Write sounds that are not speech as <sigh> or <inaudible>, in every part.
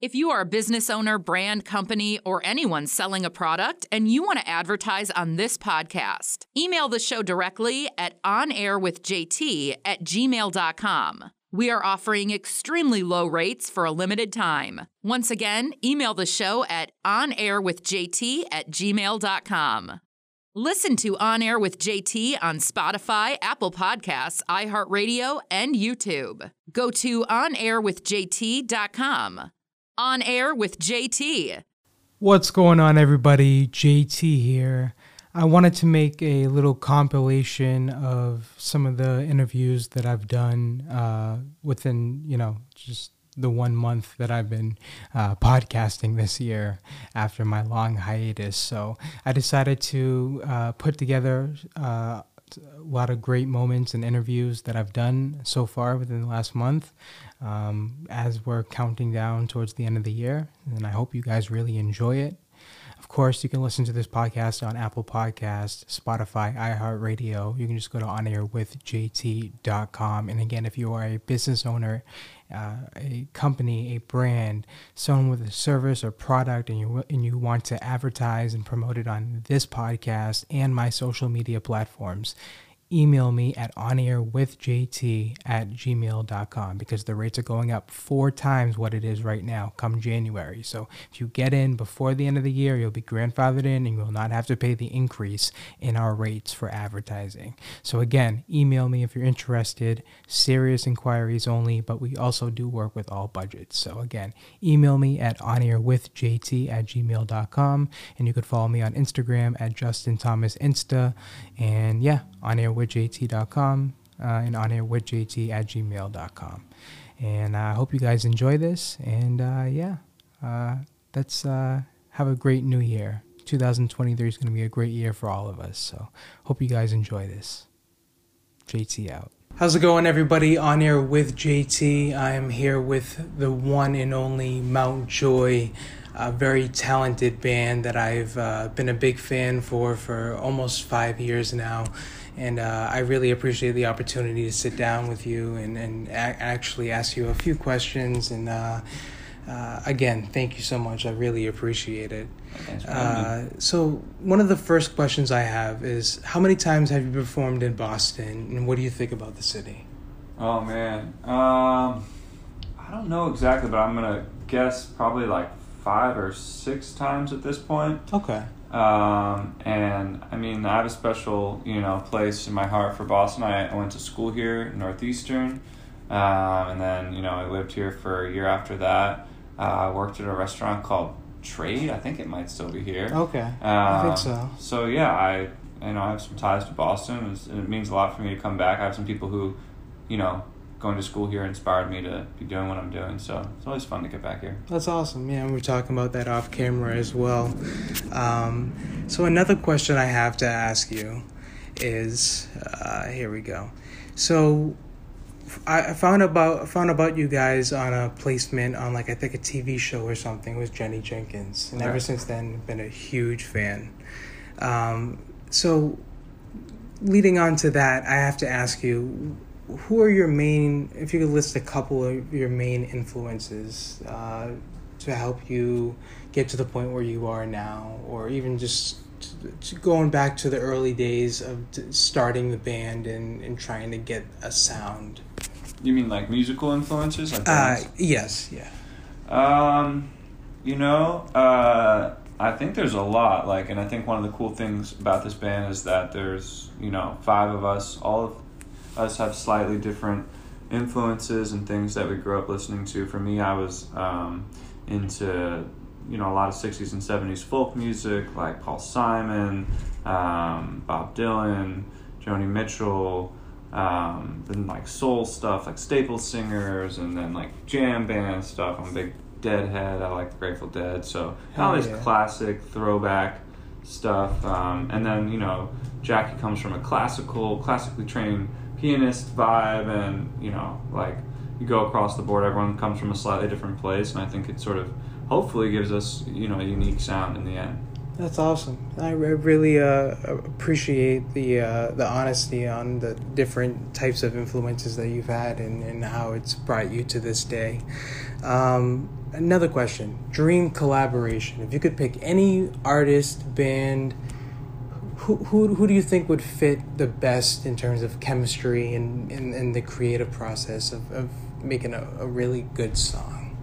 If you are a business owner, brand, company, or anyone selling a product and you want to advertise on this podcast, email the show directly at onairwithjt at gmail.com. We are offering extremely low rates for a limited time. Once again, email the show at onairwithjt at gmail.com. Listen to On Air with JT on Spotify, Apple Podcasts, iHeartRadio, and YouTube. Go to onairwithjt.com. On Air with JT. What's going on, everybody? JT here. I wanted to make a little compilation of some of the interviews that I've done uh, within, you know, just the one month that I've been uh, podcasting this year after my long hiatus. So I decided to uh, put together uh, a lot of great moments and interviews that I've done so far within the last month um, as we're counting down towards the end of the year. And I hope you guys really enjoy it. Of course, you can listen to this podcast on Apple Podcast, Spotify, iHeartRadio. You can just go to onairwithjt.com. And again, if you are a business owner, uh, a company, a brand, someone with a service or product, and you and you want to advertise and promote it on this podcast and my social media platforms, email me at onairwithjt at gmail.com because the rates are going up four times what it is right now come January. So if you get in before the end of the year, you'll be grandfathered in and you will not have to pay the increase in our rates for advertising. So again, email me if you're interested. Serious inquiries only, but we also do work with all budgets. So again, email me at onairwithjt at gmail.com and you could follow me on Instagram at Justin Thomas Insta. And yeah, on air onairwithjt.com uh, and onairwithjt at gmail.com. And I hope you guys enjoy this. And uh, yeah, uh, let's uh, have a great new year. 2023 is going to be a great year for all of us. So hope you guys enjoy this. JT out. How's it going, everybody? On air with JT. I am here with the one and only Mount Joy, a very talented band that I've uh, been a big fan for for almost five years now and uh, I really appreciate the opportunity to sit down with you and, and a- actually ask you a few questions. And uh, uh, again, thank you so much. I really appreciate it. Uh, so, one of the first questions I have is How many times have you performed in Boston, and what do you think about the city? Oh, man. Um, I don't know exactly, but I'm going to guess probably like five or six times at this point. Okay. Um, and I mean, I have a special, you know, place in my heart for Boston. I, I went to school here, Northeastern, um, and then you know I lived here for a year after that. Uh, I worked at a restaurant called Trade. I think it might still be here. Okay, Um, I think so. So yeah, I you know I have some ties to Boston, It's- it means a lot for me to come back. I have some people who, you know, going to school here inspired me to be doing what I'm doing. So it's always fun to get back here. That's awesome. Yeah, we were talking about that off camera as well. Um, so another question I have to ask you is, uh, here we go. So I found about found about you guys on a placement on like I think a TV show or something with Jenny Jenkins, and ever since then been a huge fan. Um, so leading on to that, I have to ask you, who are your main? If you could list a couple of your main influences uh, to help you get to the point where you are now, or even just t- t- going back to the early days of starting the band and, and trying to get a sound. You mean like musical influences? Like Uh, yes, yeah. Um, you know, uh, I think there's a lot. Like, and I think one of the cool things about this band is that there's, you know, five of us. All of us have slightly different influences and things that we grew up listening to. For me, I was um, into, you know, a lot of '60s and '70s folk music, like Paul Simon, um, Bob Dylan, Joni Mitchell. Um, then like soul stuff, like staple singers, and then like jam band stuff. I'm a big Deadhead. I like the Grateful Dead, so all this classic throwback stuff. Um, and then you know, Jackie comes from a classical, classically trained pianist vibe, and you know, like you go across the board, everyone comes from a slightly different place, and I think it sort of hopefully gives us you know a unique sound in the end. That's awesome. I really uh, appreciate the uh, the honesty on the different types of influences that you've had and, and how it's brought you to this day. Um, another question: dream collaboration. If you could pick any artist, band, who who who do you think would fit the best in terms of chemistry and in, in, the creative process of, of making a, a really good song?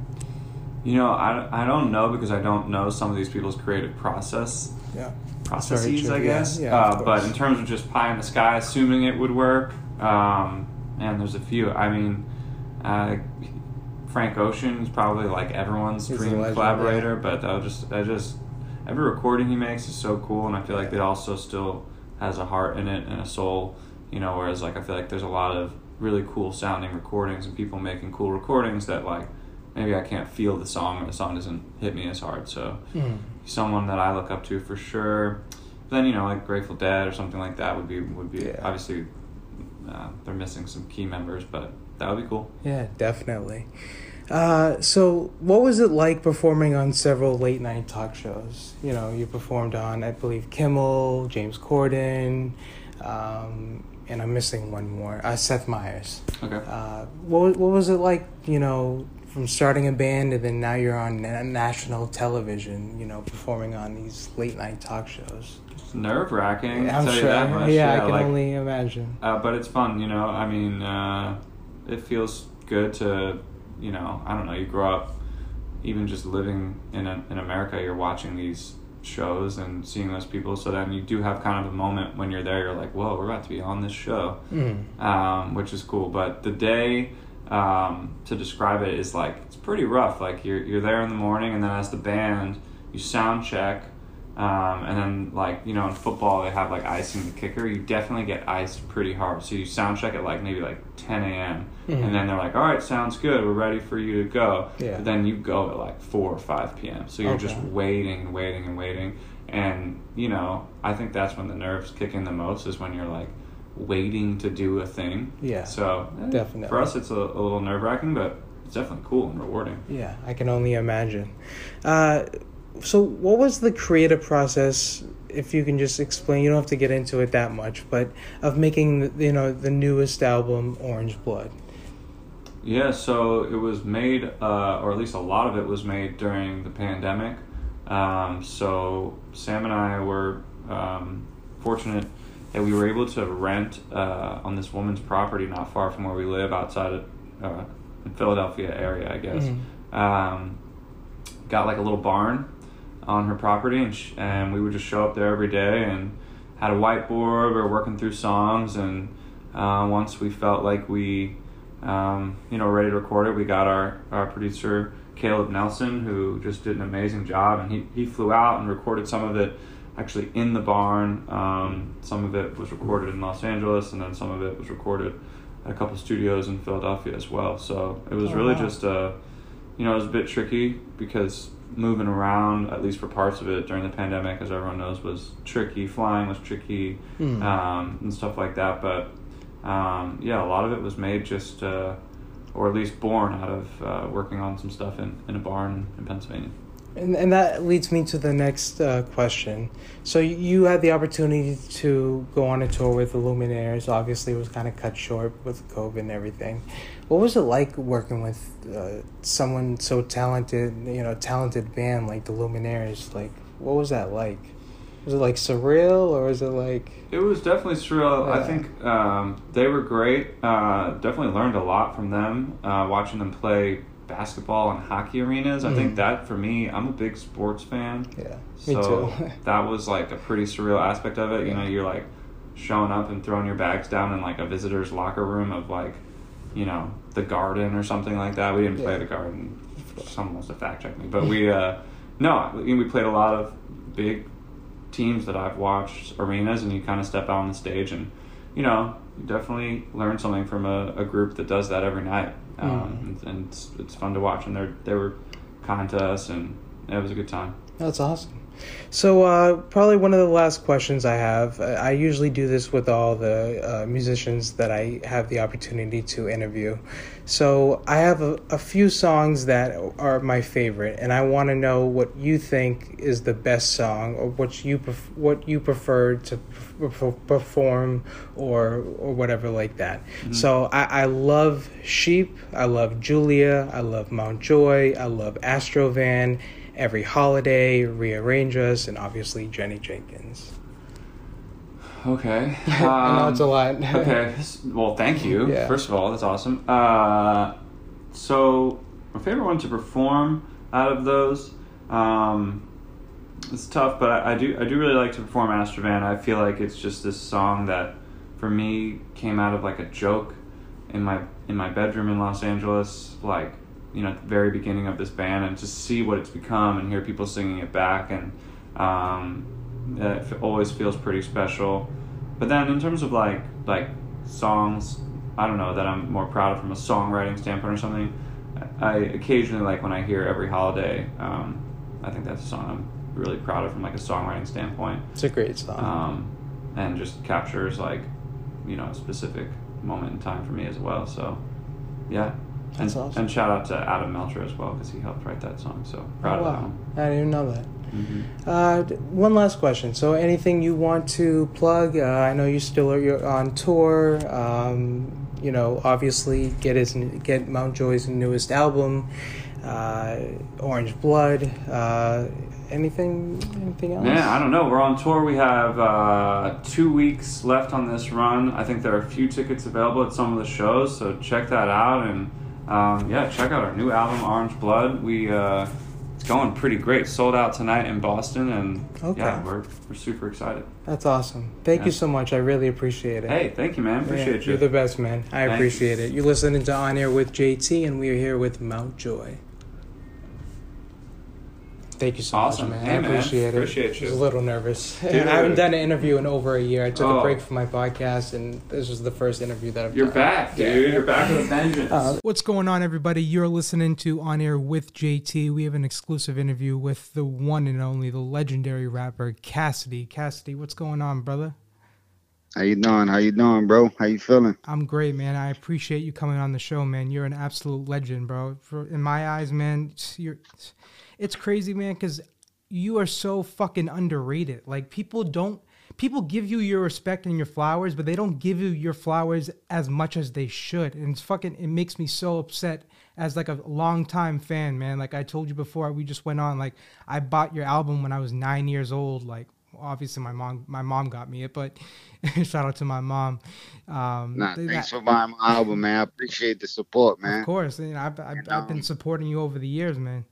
You know, I, I don't know because I don't know some of these people's creative process. Yeah. Processes, I guess. Yeah, yeah uh, but in terms of just pie in the sky, assuming it would work, um, and there's a few. I mean, uh, Frank Ocean is probably like everyone's He's dream legend, collaborator, yeah. but I just I just every recording he makes is so cool, and I feel like it also still has a heart in it and a soul. You know, whereas like I feel like there's a lot of really cool sounding recordings and people making cool recordings that like maybe I can't feel the song or the song doesn't hit me as hard. So mm. someone that I look up to for sure. Then you know like Grateful Dead or something like that would be would be yeah. obviously uh, they're missing some key members, but that would be cool. Yeah, definitely. Uh, so, what was it like performing on several late night talk shows? You know, you performed on, I believe, Kimmel, James Corden, um, and I'm missing one more, uh, Seth Meyers. Okay. Uh, what what was it like? You know, from starting a band and then now you're on national television. You know, performing on these late night talk shows. It's nerve wracking. Yeah, I'm sure. Yeah, yeah, I can like, only imagine. Uh, but it's fun. You know, I mean, uh, it feels good to you know, I don't know, you grow up even just living in a, in America, you're watching these shows and seeing those people. So then you do have kind of a moment when you're there, you're like, whoa, we're about to be on this show, mm. um, which is cool. But the day um, to describe it is like it's pretty rough. Like you're you're there in the morning, and then as the band, you sound check. Um, and then, like, you know, in football, they have like icing the kicker. You definitely get iced pretty hard. So you sound check at like maybe like 10 a.m. Mm-hmm. And then they're like, all right, sounds good. We're ready for you to go. Yeah. But then you go at like 4 or 5 p.m. So you're okay. just waiting and waiting and waiting. And, you know, I think that's when the nerves kick in the most is when you're like waiting to do a thing. Yeah. So eh, definitely. For us, it's a, a little nerve wracking, but it's definitely cool and rewarding. Yeah, I can only imagine. Uh, so what was the creative process if you can just explain you don't have to get into it that much but of making you know the newest album orange blood? Yeah so it was made uh, or at least a lot of it was made during the pandemic. Um, so sam and i were um, fortunate that we were able to rent uh, on this woman's property not far from where we live outside of uh, philadelphia area i guess. Mm-hmm. um, got like a little barn on her property, and sh- and we would just show up there every day and had a whiteboard. We were working through songs, and uh, once we felt like we, um, you know, ready to record it, we got our our producer Caleb Nelson, who just did an amazing job, and he he flew out and recorded some of it actually in the barn. Um, some of it was recorded in Los Angeles, and then some of it was recorded at a couple studios in Philadelphia as well. So it was oh, really wow. just a, you know, it was a bit tricky because moving around, at least for parts of it during the pandemic, as everyone knows, was tricky. Flying was tricky mm. um, and stuff like that. But um, yeah, a lot of it was made just, uh, or at least born out of uh, working on some stuff in, in a barn in Pennsylvania. And, and that leads me to the next uh, question. So you had the opportunity to go on a tour with the Lumineers. Obviously, it was kind of cut short with COVID and everything. What was it like working with uh, someone so talented, you know, talented band like the Lumineers? Like, what was that like? Was it like surreal or was it like? It was definitely surreal. Yeah. I think um, they were great. Uh, definitely learned a lot from them. Uh, watching them play basketball and hockey arenas. Mm. I think mm. that for me, I'm a big sports fan. Yeah, so <laughs> that was like a pretty surreal aspect of it. You know, you're like showing up and throwing your bags down in like a visitor's locker room of like you know, the Garden or something like that. We didn't play the Garden. Someone wants to fact check me, but we uh, no, we played a lot of big teams that I've watched arenas, and you kind of step out on the stage, and you know, you definitely learn something from a, a group that does that every night, um, mm. and, it's, it's, fun to watch. And they they were kind to us, and it was a good time. That's awesome. So, uh, probably one of the last questions I have. I usually do this with all the uh, musicians that I have the opportunity to interview. So, I have a, a few songs that are my favorite, and I want to know what you think is the best song, or what you pref- what you prefer to perform, or or whatever like that. Mm-hmm. So, I, I love Sheep. I love Julia. I love Mountjoy. I love Astrovan Every Holiday, Rearrange Us, and obviously Jenny Jenkins. Okay. Um, <laughs> I know it's a lot. <laughs> okay. Well, thank you. Yeah. First of all, that's awesome. Uh, so, my favorite one to perform out of those, um, it's tough, but I, I, do I do really like to perform Astrovan. I feel like it's just this song that, for me, came out of like a joke in my in my bedroom in Los Angeles, like you know at the very beginning of this band and just see what it's become and hear people singing it back and um, it always feels pretty special. But then in terms of like like songs, I don't know that I'm more proud of from a songwriting standpoint or something. I occasionally like when I hear every holiday. Um, I think that's a song I'm really proud of from like a songwriting standpoint. It's a great song. Um, and just captures like you know a specific moment in time for me as well. So yeah, and, awesome. And shout out to Adam Melchor as well because he helped write that song. So proud oh, wow. of him. I didn't even know that. Mm-hmm. Uh, one last question. So, anything you want to plug? Uh, I know you still are you're on tour. Um, you know, obviously, get his get Mountjoy's newest album, uh, Orange Blood. Anything anything else? Yeah, I don't know. We're on tour. We have uh, two weeks left on this run. I think there are a few tickets available at some of the shows, so check that out and um, yeah, check out our new album, Orange Blood. We uh, it's going pretty great. Sold out tonight in Boston, and okay. yeah, we're we're super excited. That's awesome. Thank yeah. you so much. I really appreciate it. Hey, thank you, man. Appreciate yeah, you. You're the best, man. I Thanks. appreciate it. You're listening to On Air with JT, and we are here with Mountjoy. Thank you so awesome. much, man. Hey, I appreciate man. it. Appreciate you. I was a little nervous. Dude. I haven't done an interview in over a year. I took oh. a break from my podcast, and this was the first interview that I've You're done. back, dude. Yeah. You're back with a vengeance. Uh, what's going on, everybody? You're listening to On Air with JT. We have an exclusive interview with the one and only, the legendary rapper Cassidy. Cassidy, what's going on, brother? How you doing? How you doing, bro? How you feeling? I'm great, man. I appreciate you coming on the show, man. You're an absolute legend, bro. For, in my eyes, man, you're. It's crazy, man, because you are so fucking underrated. Like people don't people give you your respect and your flowers, but they don't give you your flowers as much as they should. And it's fucking it makes me so upset as like a longtime fan, man. Like I told you before, we just went on. Like I bought your album when I was nine years old. Like obviously my mom my mom got me it, but <laughs> shout out to my mom. Um, nah, thanks that, for buying my album, man. I appreciate the support, man. Of course, you know, I've, I've, and, I've been supporting you over the years, man.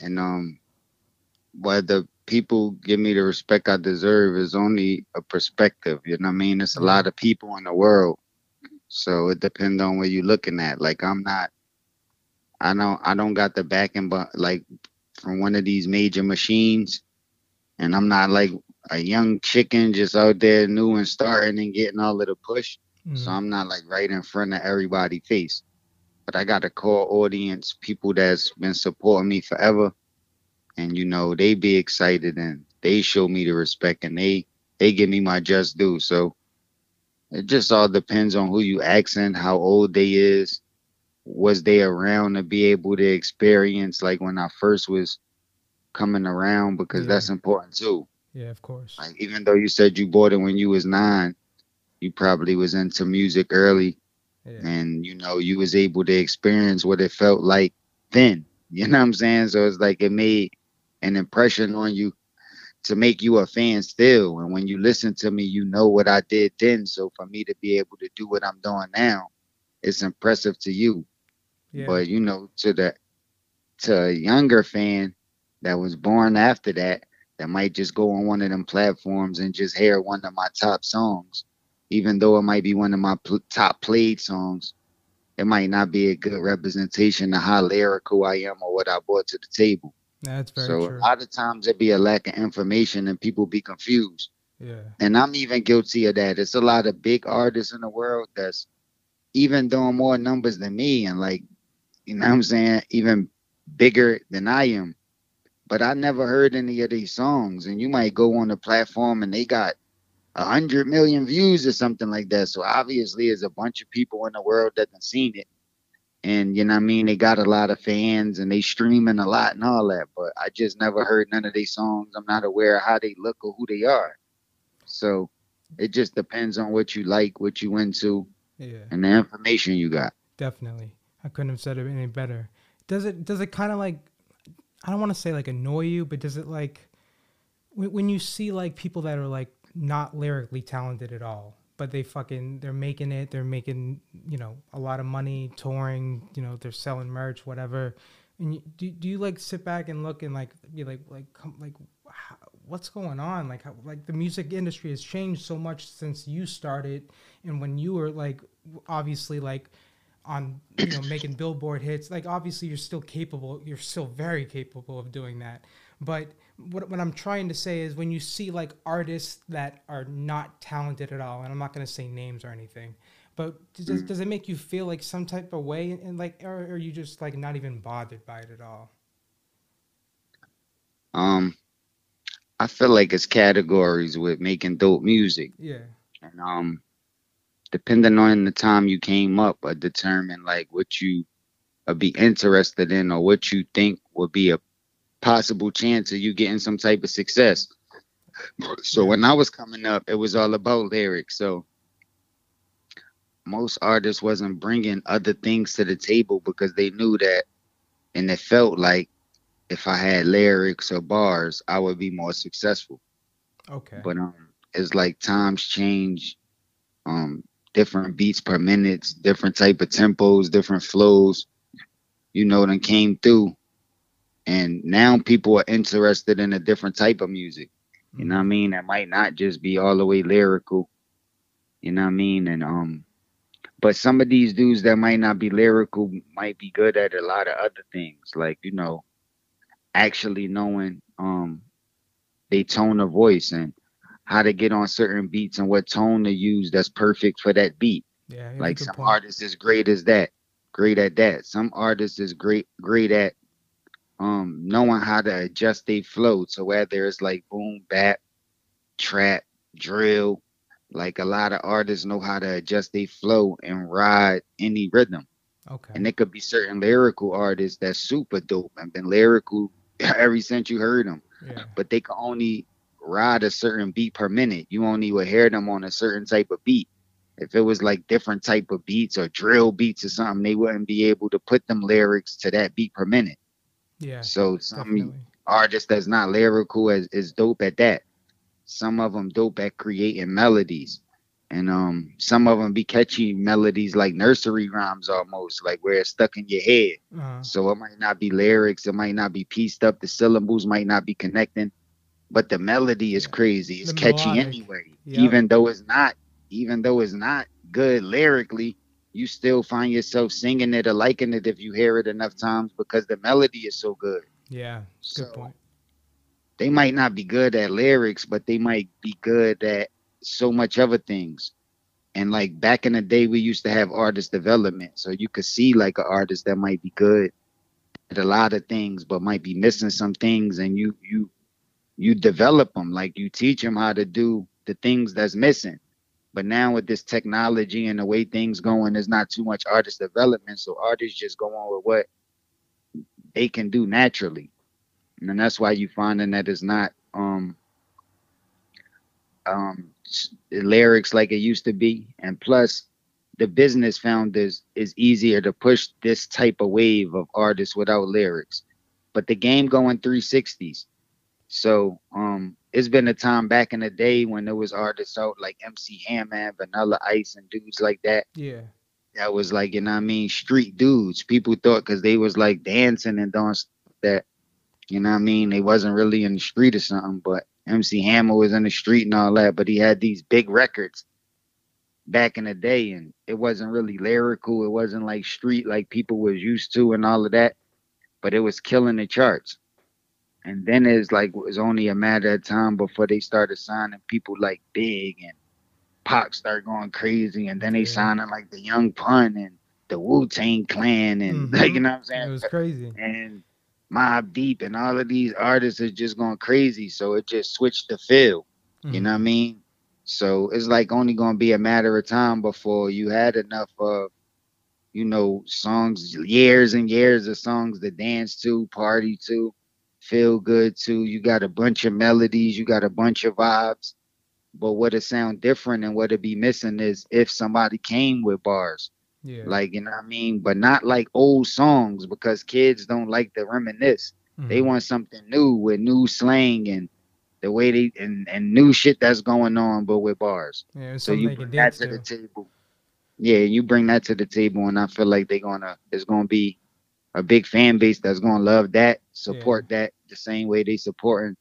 And um, whether people give me the respect I deserve is only a perspective. You know what I mean? There's a lot of people in the world. So it depends on where you're looking at. Like I'm not I don't I don't got the backing but like from one of these major machines and I'm not like a young chicken just out there new and starting and getting all of the push. Mm. So I'm not like right in front of everybody face. But I got a core audience, people that's been supporting me forever and you know they be excited and they show me the respect and they they give me my just due. So it just all depends on who you accent, how old they is, was they around to be able to experience like when I first was coming around because yeah. that's important too. Yeah, of course. Like even though you said you bought it when you was nine, you probably was into music early. Yeah. And you know, you was able to experience what it felt like then. <laughs> You know what I'm saying? So it's like it made an impression on you to make you a fan still. And when you listen to me, you know what I did then. So for me to be able to do what I'm doing now, it's impressive to you. Yeah. But you know, to the to a younger fan that was born after that, that might just go on one of them platforms and just hear one of my top songs, even though it might be one of my pl- top played songs. It might not be a good representation of how lyrical I am or what I brought to the table. That's very so true. a lot of times there be a lack of information and people be confused. Yeah. And I'm even guilty of that. It's a lot of big artists in the world that's even doing more numbers than me and like, you know what I'm saying, even bigger than I am. but I never heard any of these songs. And you might go on the platform and they got a hundred million views or something like that. So obviously, there's a bunch of people in the world that have seen it, and you know what I mean. They got a lot of fans and they streaming a lot and all that. But I just never heard none of these songs. I'm not aware of how they look or who they are. So it just depends on what you like, what you into, Yeah. and the information you got. Definitely. I couldn't have said it any better. Does it does it kind of like I don't want to say like annoy you, but does it like when you see like people that are like not lyrically talented at all, but they fucking they're making it, they're making, you know, a lot of money touring, you know, they're selling merch, whatever. And you, do, do you like sit back and look and like be like like come like how, what's going on? Like how, like the music industry has changed so much since you started and when you were like obviously like on you know making billboard hits. Like obviously you're still capable you're still very capable of doing that. But what, what i'm trying to say is when you see like artists that are not talented at all and i'm not going to say names or anything but does, does it make you feel like some type of way and, like or are you just like not even bothered by it at all? Um, I feel like it's categories with making dope music. yeah. And um depending on the time you came up uh, determine like what you uh, be interested in or what you think would be a possible chance of you getting some type of success. <laughs> So when i was coming up it was all about lyrics. So most artists wasn't bringing other things to the table because they knew that and it felt like if i had lyrics or bars i would be more successful. Okay. But um it's like times change um different beats per minute different type of tempos different flows. You know then came through and now people are interested in a different type of music you know what i mean that might not just be all the way lyrical you know what i mean and um but some of these dudes that might not be lyrical might be good at a lot of other things like you know actually knowing um they tone of voice and how to get on certain beats and what tone to use that's perfect for that beat. yeah you have a Like some point. artists is great as that, great at that. Some artists is great great at um knowing how to adjust their flow. So whether it's like boom, bap, trap, drill, like a lot of artists know how to adjust their flow and ride any rhythm. okay And it could be certain lyrical artists that's super dope and been lyrical <laughs> ever since you heard them yeah but they can only ride a certain beat per minute. You only would hear them on a certain type of beat. If it was like different type of beats or drill beats or something, they wouldn't be able to put them lyrics to that beat per minute. Yeah So some definitely artists that's not lyrical is, is dope at that. Some of them dope at creating melodies. And um some of them be catchy melodies like nursery rhymes almost, like where it's stuck in your head. uh, So it might not be lyrics, it might not be pieced up, the syllables might not be connecting, but the melody is Yeah. crazy. It's The catchy melodic. anyway. Yep. Even though it's not, even though it's not good lyrically, you still find yourself singing it or liking it if you hear it enough times because the melody is so good. yeah good So point they might not be good at lyrics, but they might be good at so much other things. And like back in the day, we used to have artist development, so you could see like an artist that might be good at a lot of things, but might be missing some things, and you you you develop them, like you teach them how to do the things that's missing. But now with this technology and the way things going, there's not too much artist development, so artists just go on with what they can do naturally. And that's why you finding that it's not um um lyrics like it used to be. And plus the business founders is easier to push this type of wave of artists without lyrics. But the game going 360s so um it's been a time back in the day when there was artists out like MC Hammer, Vanilla Ice, and dudes like that yeah that was like, you know what I mean, street dudes. People thought because they was like dancing and doing stuff that, you know what I mean, they wasn't really in the street or something. But MC Hammer was in the street and all that, but he had these big records back in the day and it wasn't really lyrical. It wasn't like street like people was used to and all of that, but it was killing the charts. And then it's like it was only a matter of time before they started signing people like Big and Pac started going crazy, and then they Yeah. signing like the Young Pun and the Wu Tang Clan, and Mhm. <laughs> like you know what I'm saying. it was crazy And Mobb Deep and all of these artists are just going crazy. So it just switched the feel. You know what I mean? So it's like only gonna be a matter of time before you had enough of, you know, songs, years and years of songs to dance to, party to, feel good to. You got a bunch of melodies, you got a bunch of vibes. But what it sound different and what it be missing is if somebody came with bars. Yeah. Like, you know what I mean? But not like old songs because kids don't like to reminisce. They Mhm. want something new with new slang and the way they and, and new shit that's going on, but with bars. yeah, So you they bring that to to. the table. Yeah, you bring that to the table, and I feel like they're gonna it's gonna be a big fan base that's gonna love that, support that the same way they supporting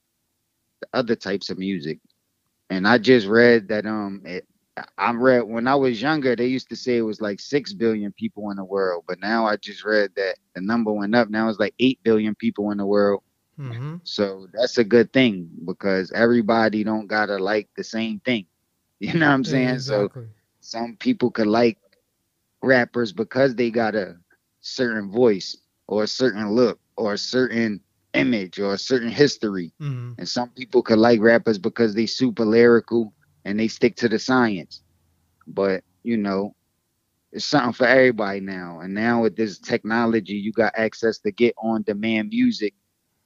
the other types of music. And I just read that um it, I read when I was younger, they used to say it was like six billion people in the world, but now I just read that the number went up. Now it's like eight billion people in the world. hmm So that's a good thing because everybody don't gotta like the same thing. <laughs> You know what I'm saying? So exactly. some people could like rappers because they got a certain voice or a certain look or a certain image or a certain history. hmm And some people could like rappers because they super lyrical and they stick to the science. But you know, it's something for everybody now. And now with this technology, you got access to get on demand music.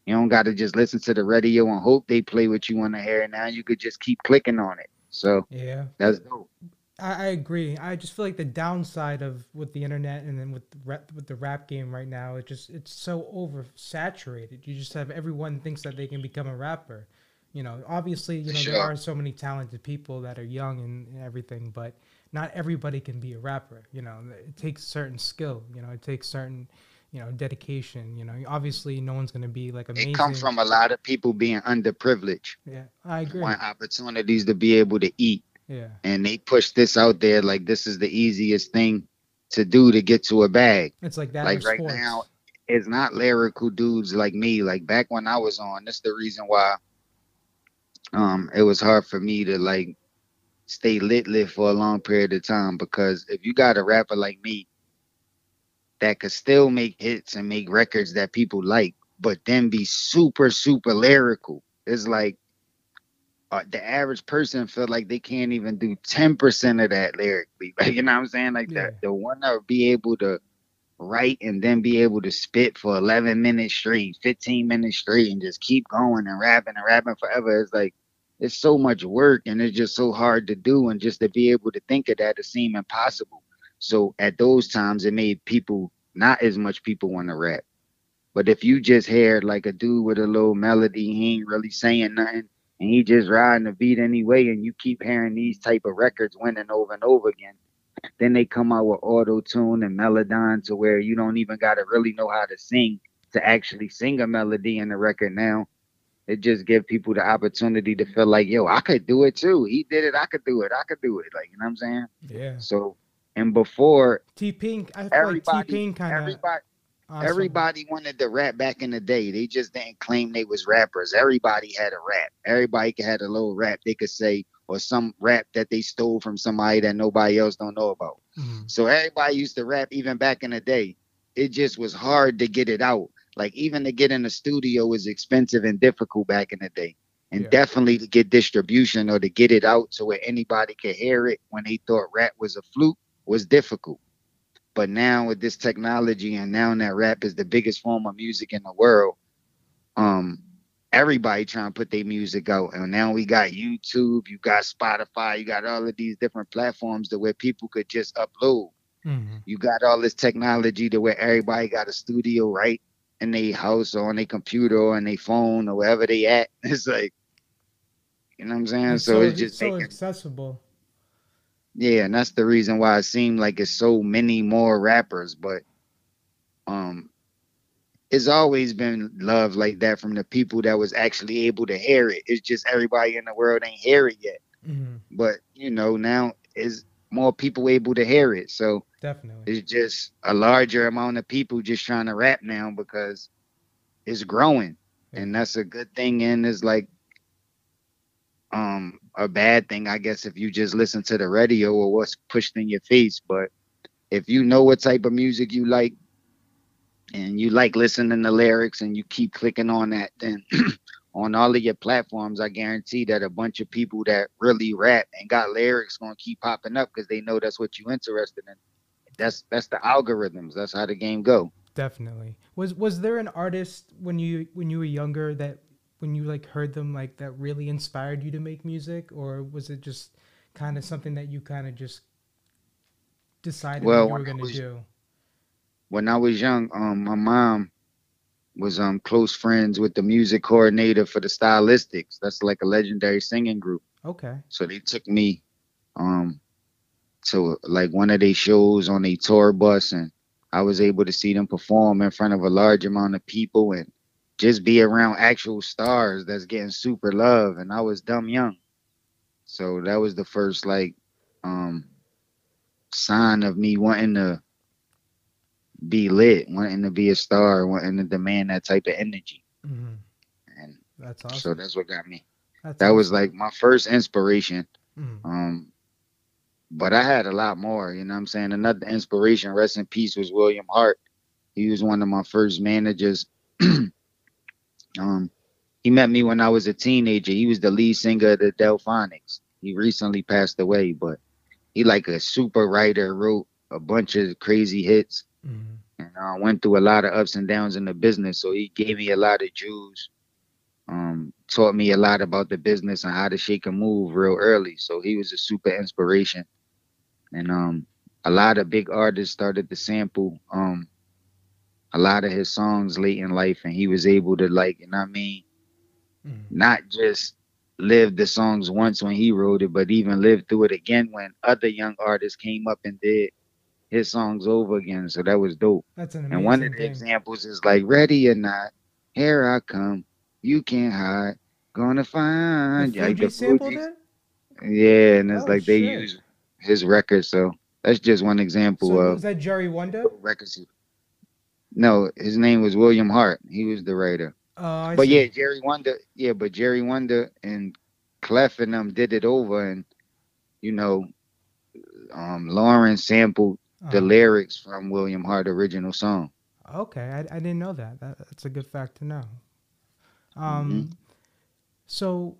You don't got to just listen to the radio and hope they play what you want to hear. Now you could just keep clicking on it. So Yeah. that's dope. I, I agree. I just feel like the downside of with the internet and then with the rap, with the rap game right now, it just it's so oversaturated. You just have everyone thinks that they can become a rapper. You know, obviously, you know there are so many talented people that are young and, and everything, but not everybody can be a rapper. You know, it takes certain skill. You know, it takes certain you know dedication. You know, obviously, no one's gonna be like amazing. It comes from a lot of people being underprivileged, yeah, I agree. want opportunities to be able to eat. Yeah, And they push this out there like this is the easiest thing to do to get to a bag. it's like that. Like right sports. now, it's not lyrical dudes like me. Like back when I was on, that's the reason why um it was hard for me to like stay lit lit for a long period of time because if you got a rapper like me that could still make hits and make records that people like, but then be super, super lyrical, it's like uh, the average person feel like they can't even do 10% of that lyrically. Like, <laughs> you know what I'm saying? Like Yeah. that the one that would be able to write and then be able to spit for 11 minutes straight, 15 minutes straight, and just keep going and rapping and rapping forever. It's like, it's so much work and it's just so hard to do. And just to be able to think of that, it seemed impossible. So at those times, it made people, not as much people want to rap. But if you just hear like a dude with a little melody, he ain't really saying nothing, and he just riding the beat anyway, and you keep hearing these type of records winning over and over again, then they come out with auto tune and melodyne to where you don't even gotta really know how to sing to actually sing a melody in the record now. It just give people the opportunity to feel like, yo, I could do it too. He did it, I could do it, I could do it. Like, you know what I'm saying? yeah. So and before T-Pain, I feel like T-Pain kind of everybody Everybody wanted to rap back in the day. They just didn't claim they was rappers. Everybody had a rap. Everybody had a little rap they could say, or some rap that they stole from somebody that nobody else don't know about. Mhm. So everybody used to rap even back in the day. It just was hard to get it out. Like even to get in the studio was expensive and difficult back in the day. And Yeah. definitely to get distribution or to get it out to where anybody could hear it when they thought rap was a fluke was difficult. But now with this technology and now that rap is the biggest form of music in the world, um, everybody trying to put their music out. And now we got YouTube, you got Spotify, you got all of these different platforms to where people could just upload. Mhm. You got all this technology to where everybody got a studio right in their house or on their computer or on their phone or wherever they at. <laughs> It's like, you know what I'm saying? It's so, it's just so making, accessible. Yeah, and that's the reason why it seemed like it's so many more rappers. But um, it's always been love like that from the people that was actually able to hear it. It's just everybody in the world ain't hear it yet. Mhm. But you know, now is more people able to hear it. So Definitely. it's just a larger amount of people just trying to rap now because it's growing. And that's a good thing and it's like um a bad thing, I guess, if you just listen to the radio or what's pushed in your face. But if you know what type of music you like, and you like listening to lyrics and you keep clicking on that, then <clears throat> on all of your platforms, I guarantee that a bunch of people that really rap and got lyrics gonna keep popping up because they know that's what you're interested in. That's that's the algorithms. That's how the game go. Definitely. Was was there an artist when you when you were younger that when you like heard them like that really inspired you to make music, or was it just kind of something that you kind of just decided well, you were going to do? When I was young, um, my mom was um close friends with the music coordinator for the Stylistics. That's like a legendary singing group. Okay. So they took me um to like one of their shows on a tour bus and I was able to see them perform in front of a large amount of people and just be around actual stars that's getting super love and I was dumb young. So that was the first like um sign of me wanting to be lit, wanting to be a star, wanting to demand that type of energy. Mm-hmm. And that's awesome. So that's what got me. That's that awesome. was like my first inspiration. Mm-hmm. Um, but I had a lot more. You know what I'm saying? Another inspiration, rest in peace, was William Hart. He was one of my first managers. <clears throat> um, he met me when I was a teenager. He was the lead singer of the Delfonics. He recently passed away, but he like a super writer, wrote a bunch of crazy hits. Mm-hmm. And I uh, went through a lot of ups and downs in the business. So he gave me a lot of jewels. Um, taught me a lot about the business and how to shake a move real early. So he was a super inspiration. And um, a lot of big artists started to sample um, a lot of his songs late in life, and he was able to like, you know I mean, mm. not just live the songs once when he wrote it, but even live through it again when other young artists came up and did his songs over again. So that was dope. That's an amazing And one of the thing. examples is like "Ready or Not," "Here I Come," "You Can't Hide," "Gonna Find." The like the sampled it. Yeah, and it's oh, like they use his record. So that's just one example so of. Was that Jerry Wonda Records. No, his name was William Hart. He was the writer. Uh, but see. yeah, Jerry Wonda. Yeah, but Jerry Wonda and Clef and them did it over, and you know, um, Lauryn sampled uh-huh. the lyrics from William Hart original song. Okay, I, I didn't know that. that. That's a good fact to know. Um, mm-hmm. so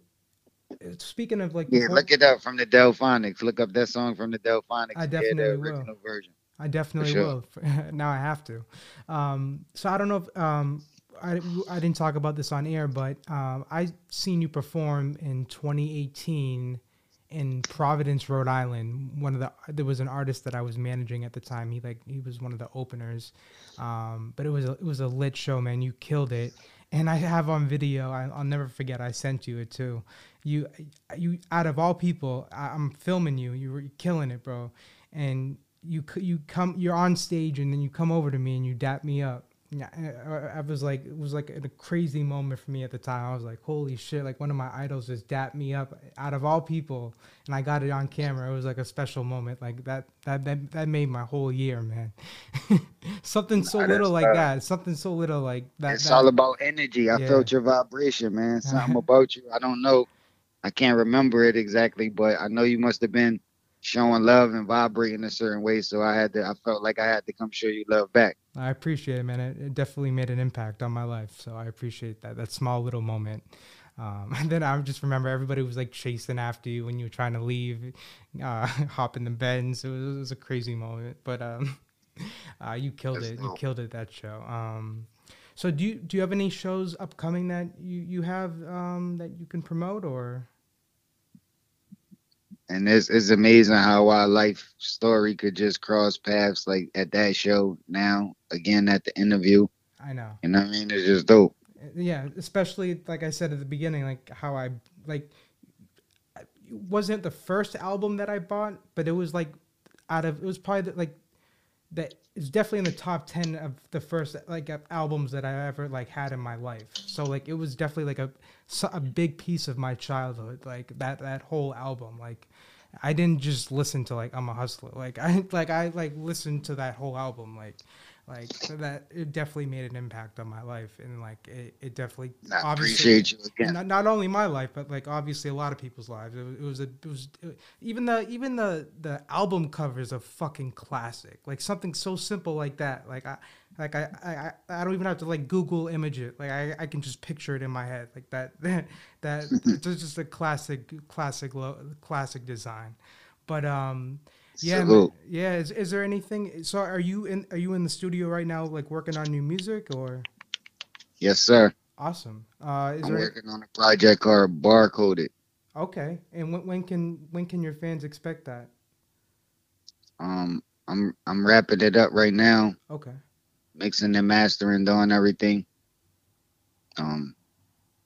speaking of like, yeah, look it up from the Delfonics. Look up that song from the Delfonics. I definitely will. Version. I definitely sure. will. <laughs> now I have to. Um, so I don't know if um, I, I didn't talk about this on air, but um, I seen you perform in 2018 in Providence, Rhode Island. One of the there was an artist that I was managing at the time. He like he was one of the openers, um, but it was a, it was a lit show, man. You killed it, and I have on video. I, will never forget. I sent you it too. You you out of all people, I, am filming you. You were killing it, bro. And you you come you're on stage and then you come over to me and you dap me up I, I was like, it was like a crazy moment for me at the time. I was like, holy shit! Like one of my idols just dapped me up out of all people, and I got it on camera. It was like a special moment. Like that, that, that, that made my whole year, man. <laughs> something so little like that. Something so little like that. It's that, all about energy. I yeah. felt your vibration, man. Something about you. I don't know. I can't remember it exactly, but I know you must have been showing love and vibrating a certain way. So I had to, I felt like I had to come show you love back. I appreciate it, man. It, it definitely made an impact on my life. So I appreciate that, that small little moment. Um, <laughs> and then I just remember everybody was like chasing after you when you were trying to leave, uh, <laughs> hop in the bends. It was, it was a crazy moment, but um, <laughs> uh, you killed That's it. Dope. You killed it that show. Um, so do you do you have any shows upcoming that you you have um, that you can promote or? And it's it's amazing how our life story could just cross paths like at that show now again at the interview. I know. You know what I mean? It's just dope. Uh, yeah, especially like I said at the beginning, like how I like it wasn't the first album that I bought, but it was like out of it was probably the, like that is definitely in the top 10 of the first like albums that I ever like had in my life. So like it was definitely like a a big piece of my childhood like that that whole album like I didn't just listen to like I'm a hustler. Like I like I like listened to that whole album like like so that it definitely made an impact on my life and like it, it definitely I obviously appreciate you again. not, not only my life but like obviously a lot of people's lives. It was it was, a, it was even the even the the album cover is a fucking classic. Like something so simple like that. Like i like i i, I don't even have to like google image it. Like i, I can just picture it in my head. Like that <laughs> that that <laughs> it's just a classic classic classic design. But um yeah. Salute. yeah. Is, is there anything? So, are you in? Are you in the studio right now, like working on new music, or Yes, sir. awesome? Uh, is I'm there working on a project called Barcoded. okay? And when, when can when can your fans expect that? Um, I'm I'm wrapping it up right now, Okay, mixing and mastering, doing everything. Um,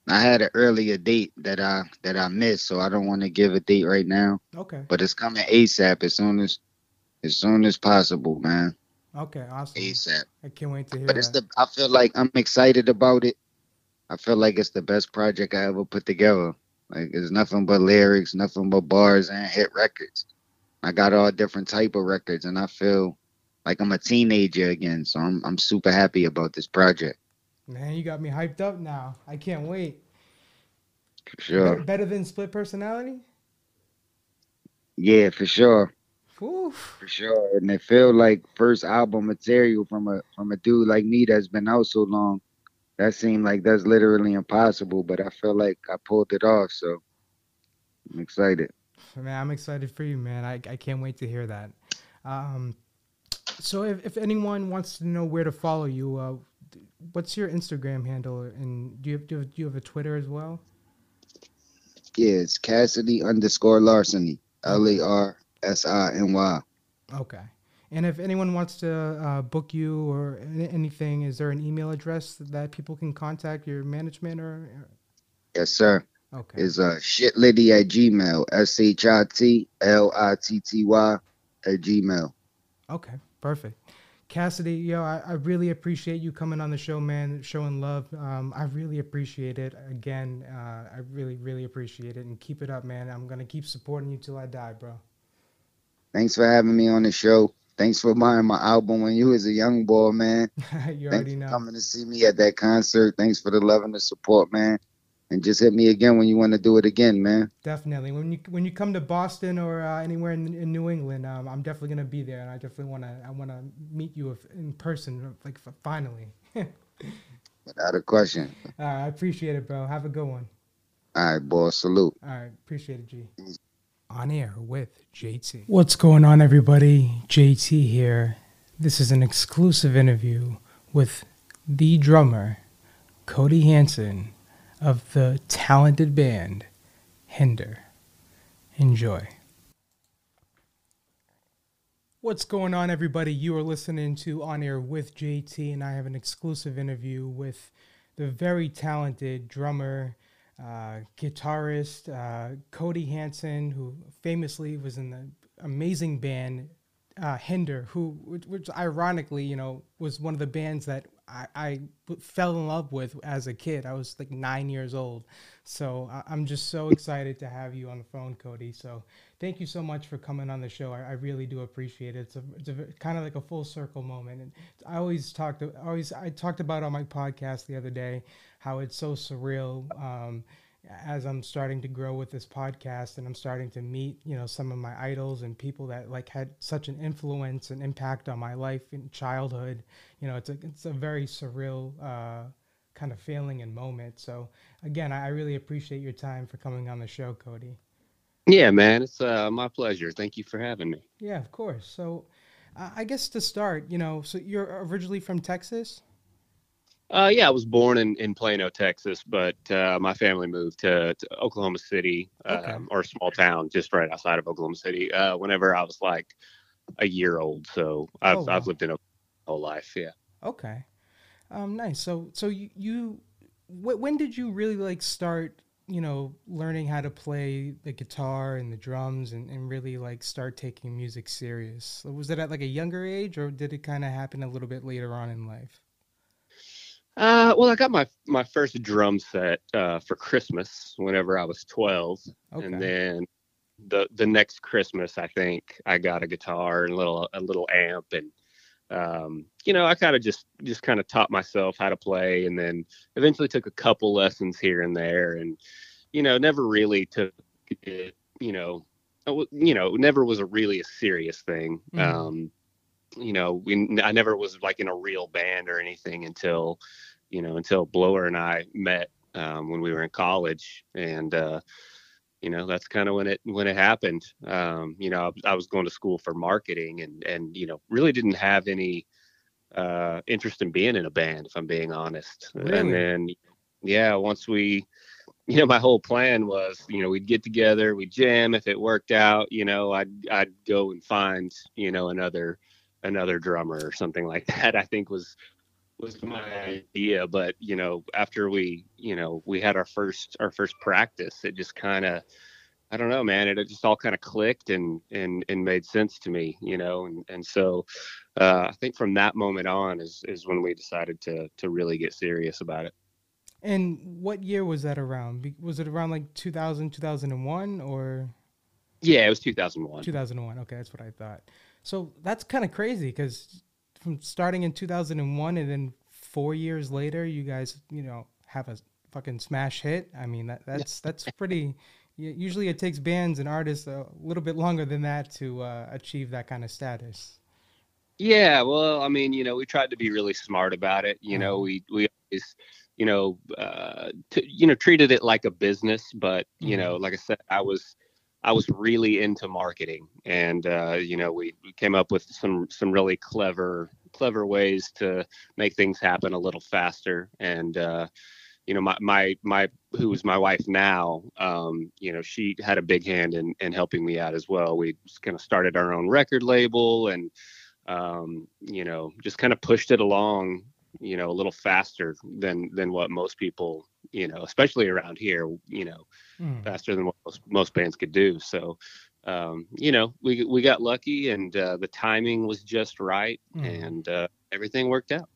I had an earlier date that I that I missed, so I don't want to give a date right now. okay, But it's coming ASAP as soon as as soon as possible, man. okay. Awesome. ASAP. I can't wait to hear But it's that. the I feel like I'm excited about it. I feel like it's the best project I ever put together. Like it's nothing but lyrics, nothing but bars and hit records. I got all different type of records and I feel like I'm a teenager again. So I'm I'm super happy about this project. Man, you got me hyped up now. I can't wait. For Be- sure. better than split personality. Yeah, for sure. Woo. For sure. And it feel like first album material from a from a dude like me that's been out so long. That seemed like that's literally impossible, but I feel like I pulled it off, so I'm excited. Man, I'm excited for you, man. I, I can't wait to hear that. Um, so if, if anyone wants to know where to follow you, uh, what's your Instagram handle? And do you have, do you have, do you have a Twitter as well? Yeah, it's Cassidy underscore Larsiny. L A R S I N Y. Okay. And if anyone wants to uh, book you or anything, is there an email address that people can contact your management or? Yes, sir. Okay. Is uh shitlitty at Gmail. S H I T L I T T Y at Gmail. Okay, perfect. Cassidy, yo, I, I really appreciate you coming on the show, man, showing love. Um, I really appreciate it. Again, uh, I really, really appreciate it. And keep it up, man. I'm going to keep supporting you till I die, bro. Thanks for having me on the show. Thanks for buying my album when you was a young boy, man. <laughs> you Thanks already for know. coming to see me at that concert. Thanks for the love and the support, man. And just hit me again when you want to do it again, man. Definitely. When you when you come to Boston or uh, anywhere in, in New England, um, I'm definitely going to be there. And I definitely want to I want to meet you in person, like finally. <laughs> Without a question. All right, I appreciate it, bro. Have a good one. All right, boy. Salute. All right, appreciate it, G. On air with JT. What's going on, everybody? JT here. This is an exclusive interview with the drummer, Cody Hanson, of the talented band Hinder. Enjoy. What's going on, everybody? You are listening to On Air with JT, and I have an exclusive interview with the very talented drummer, uh, guitarist uh, Cody Hanson, who famously was in the amazing band uh, Hinder, who, which, which ironically, you know, was one of the bands that I, I fell in love with as a kid. I was like nine years old. So I, I'm just so excited to have you on the phone, Cody. So thank you so much for coming on the show. I, I really do appreciate it. It's a, it's a kind of like a full circle moment. And I always talked, always, I talked about on my podcast the other day how it's so surreal. Um, as I'm starting to grow with this podcast and I'm starting to meet, you know, some of my idols and people that like had such an influence and impact on my life in childhood, you know, it's a it's a very surreal uh, kind of feeling and moment. So again, I I really appreciate your time for coming on the show, Cody. Yeah, man, it's uh, my pleasure. Thank you for having me. Yeah, of course. So uh, I guess to start, you know, so you're originally from Texas. Uh, yeah, I was born in, in Plano, Texas, but uh, my family moved to, to Oklahoma City, um, Okay. or a small town just right outside of Oklahoma City, uh, whenever I was like a year old. So I've, Oh, I've lived in a whole life. Yeah. Okay. Um, nice. So, so you, you wh- when did you really like start, you know, learning how to play the guitar and the drums and, and really like start taking music serious? Was it at like a younger age or did it kind of happen a little bit later on in life? Uh, well, I got my my first drum set uh, for Christmas whenever I was 12, Okay. and then the the next Christmas, I think I got a guitar and a little a little amp, and um, you know, I kind of just just kind of taught myself how to play, and then eventually took a couple lessons here and there, and you know, never really took it, you know, you know, never was a really a serious thing. Mm-hmm. Um, you know, we I never was like in a real band or anything until, you know, until Blower and I met um, when we were in college, and uh, you know that's kind of when it when it happened. Um, you know I, I, was going to school for marketing and and you know really didn't have any uh, interest in being in a band if i'm being honest. Really? and then yeah once we you know my whole plan was you know we'd get together we'd jam. If it worked out you know i'd i'd go and find you know another another drummer or something like <laughs> that i think was was my idea but you know after we you know we had our first our first practice it just kind of i don't know man it, it just all kind of clicked and and and made sense to me you know and and so uh, i think from that moment on is is when we decided to to really get serious about it. And what year was that around? Was it around like 2000 2001 or? Yeah it was 2001 2001 okay that's what i thought. So that's kind of crazy because from starting in 2001 and then four years later, you guys, you know, have a fucking smash hit. I mean, that that's that's <laughs> pretty. Usually, it takes bands and artists a little bit longer than that to uh, achieve that kind of status. Yeah, well, I mean, you know, we tried to be really smart about it. You know, mm-hmm. we we always, you know, uh, t- you know, treated it like a business. But you mm-hmm. know, like I said, I was I was really into marketing, and uh, you know, we, came up with some some really clever clever ways to make things happen a little faster. And uh, you know, my my my who is my wife now, um, you know, she had a big hand in in helping me out as well. We kind of started our own record label, and um, you know, just kind of pushed it along you know a little faster than than what most people you know especially around here you know mm. faster than what most, most bands could do so um, you know we we got lucky and uh, the timing was just right mm. and uh, everything worked out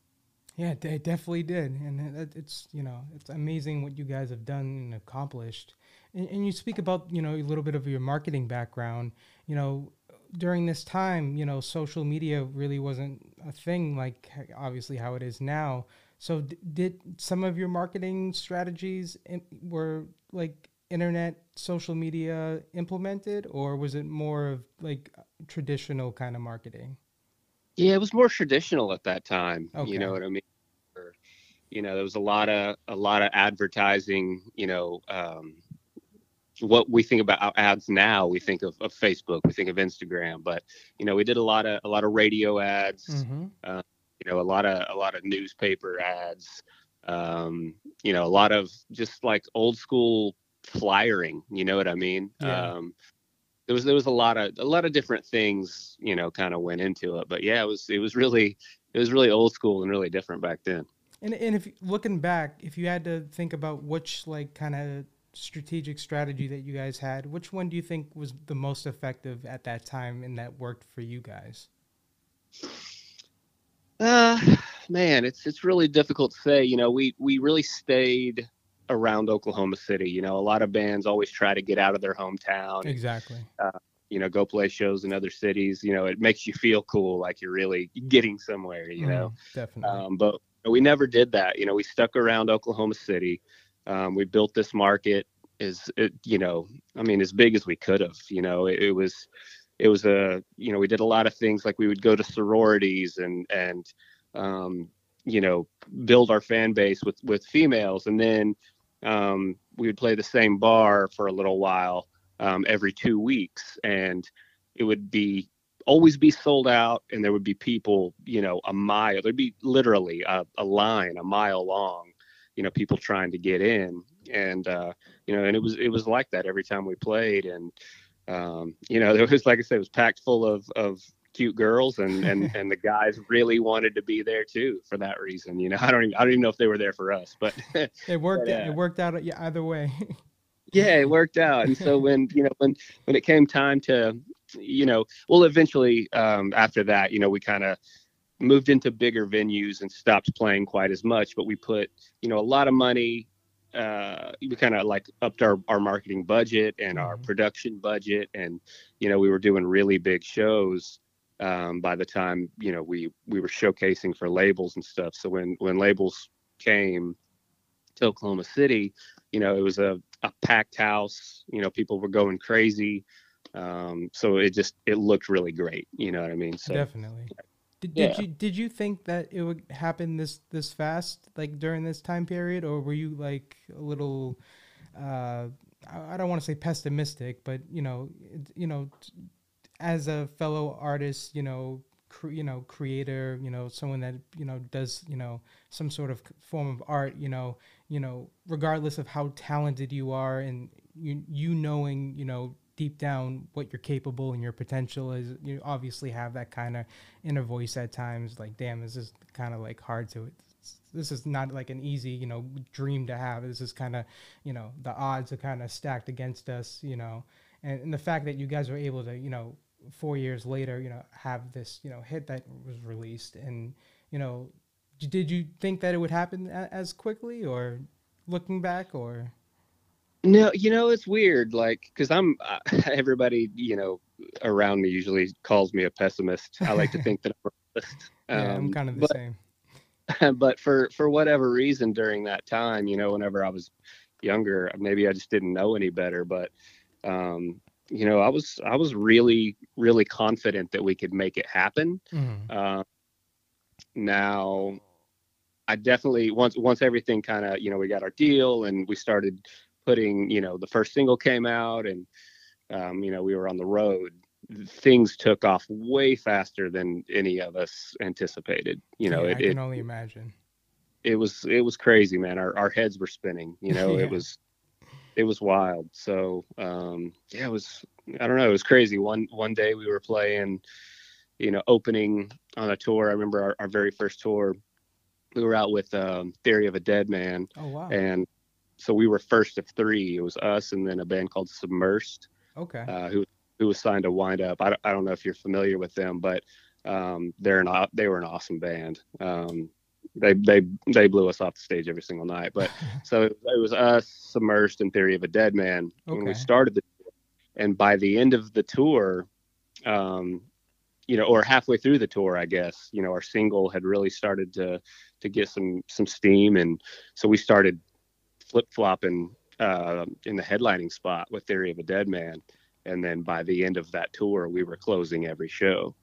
yeah it definitely did and it's you know it's amazing what you guys have done and accomplished and, and you speak about you know a little bit of your marketing background you know during this time, you know, social media really wasn't a thing like obviously how it is now. So d- did some of your marketing strategies in, were like internet social media implemented or was it more of like traditional kind of marketing? Yeah, it was more traditional at that time. Okay. You know what I mean? you know, there was a lot of a lot of advertising, you know, um, what we think about ads now, we think of, of Facebook, we think of Instagram, but you know, we did a lot of a lot of radio ads, mm-hmm. uh, you know, a lot of a lot of newspaper ads, um, you know, a lot of just like old school flyering. You know what I mean? Yeah. Um, there was there was a lot of a lot of different things, you know, kind of went into it. But yeah, it was it was really it was really old school and really different back then. And and if looking back, if you had to think about which like kind of strategic strategy that you guys had, which one do you think was the most effective at that time and that worked for you guys? Uh, man, it's it's really difficult to say. You know, we we really stayed around Oklahoma City. You know, a lot of bands always try to get out of their hometown. Exactly. Uh, you know, go play shows in other cities. You know, it makes you feel cool, like you're really getting somewhere. You mm, know, definitely. Um, but we never did that. You know, we stuck around Oklahoma City. Um, we built this market as it, you know, I mean, as big as we could have. You know, it, it was it was a you know we did a lot of things like we would go to sororities and and um, you know build our fan base with with females and then um, we would play the same bar for a little while um, every two weeks and it would be always be sold out and there would be people you know a mile there'd be literally a, a line a mile long you know people trying to get in. And uh, you know and it was it was like that every time we played. And um, you know <laughs> there was like i said it was packed full of of cute girls and and <laughs> and the guys really wanted to be there too for that reason you know? <laughs> I don't even i don't even know if they were there for us but <laughs> it worked but, uh, it worked out either way. Yeah it worked out and so when you know when when it came time to you know well eventually um, after that you know we kind of moved into bigger venues and stopped playing quite as much but we put you know a lot of money uh, we kind of like upped our, our marketing budget and our mm-hmm. production budget and you know we were doing really big shows um, by the time you know we we were showcasing for labels and stuff. So when when labels came to Oklahoma City, you know, it was a, a packed house. You know, people were going crazy. Um, so it just it looked really great. You know what I mean? So Definitely. Did, Yeah. you did you think that it would happen this this fast, like during this time period, or were you like a little? Uh, I don't want to say pessimistic, but you know, you know, as a fellow artist, you know, cre- you know, creator, you know, someone that you know does you know some sort of form of art, you know, you know, regardless of how talented you are, and you you knowing, you know, deep down what you're capable and your potential is, you obviously have that kind of inner voice at times, like, damn, this is kind of like hard to. This is not like an easy, you know, dream to have. This is kind of, you know, the odds are kind of stacked against us, you know, and, and the fact that you guys were able to, you know, four years later, you know, have this, you know, hit that was released, and you know, did you think that it would happen a- as quickly, or looking back, or No, you know it's weird, like because I'm uh, <laughs> everybody you know around me usually calls me a pessimist. I like to think that I'm a realist. <laughs> yeah, I'm Um, kind of the but, same. <laughs> but for for whatever reason during that time, you know, whenever I was younger, maybe I just didn't know any better. But um, you know, I was I was really really confident that we could make it happen. Mhm. Uh, now, I definitely once once everything kind of you know we got our deal and we started putting you know the first single came out and um, you know we were on the road. Things took off way faster than any of us anticipated. You know, Yeah, it, I it can only imagine. it was it was crazy, man. Our our heads were spinning. You know, <laughs> Yeah. it was it was wild. So um, yeah, it was I don't know, it was crazy. One one day we were playing, you know, opening on a tour. I remember our, our very first tour. We were out with um, Theory of a Dead Man, Oh wow. and so we were first of three. It was us and then a band called Submersed, okay. uh, who who was signed to Wind Up. I don't, I don't know if you're familiar with them, but um, they're an they were an awesome band. Um, they they they blew us off the stage every single night. But <laughs> so it, was us, Submersed in Theory of a Dead Man when we started the tour. And by the end of the tour, um, you know, or halfway through the tour, I guess, you know, our single had really started to to get some some steam, and so we started flip flopping uh, in the headlining spot with Theory of a Dead Man, and then by the end of that tour, we were closing every show.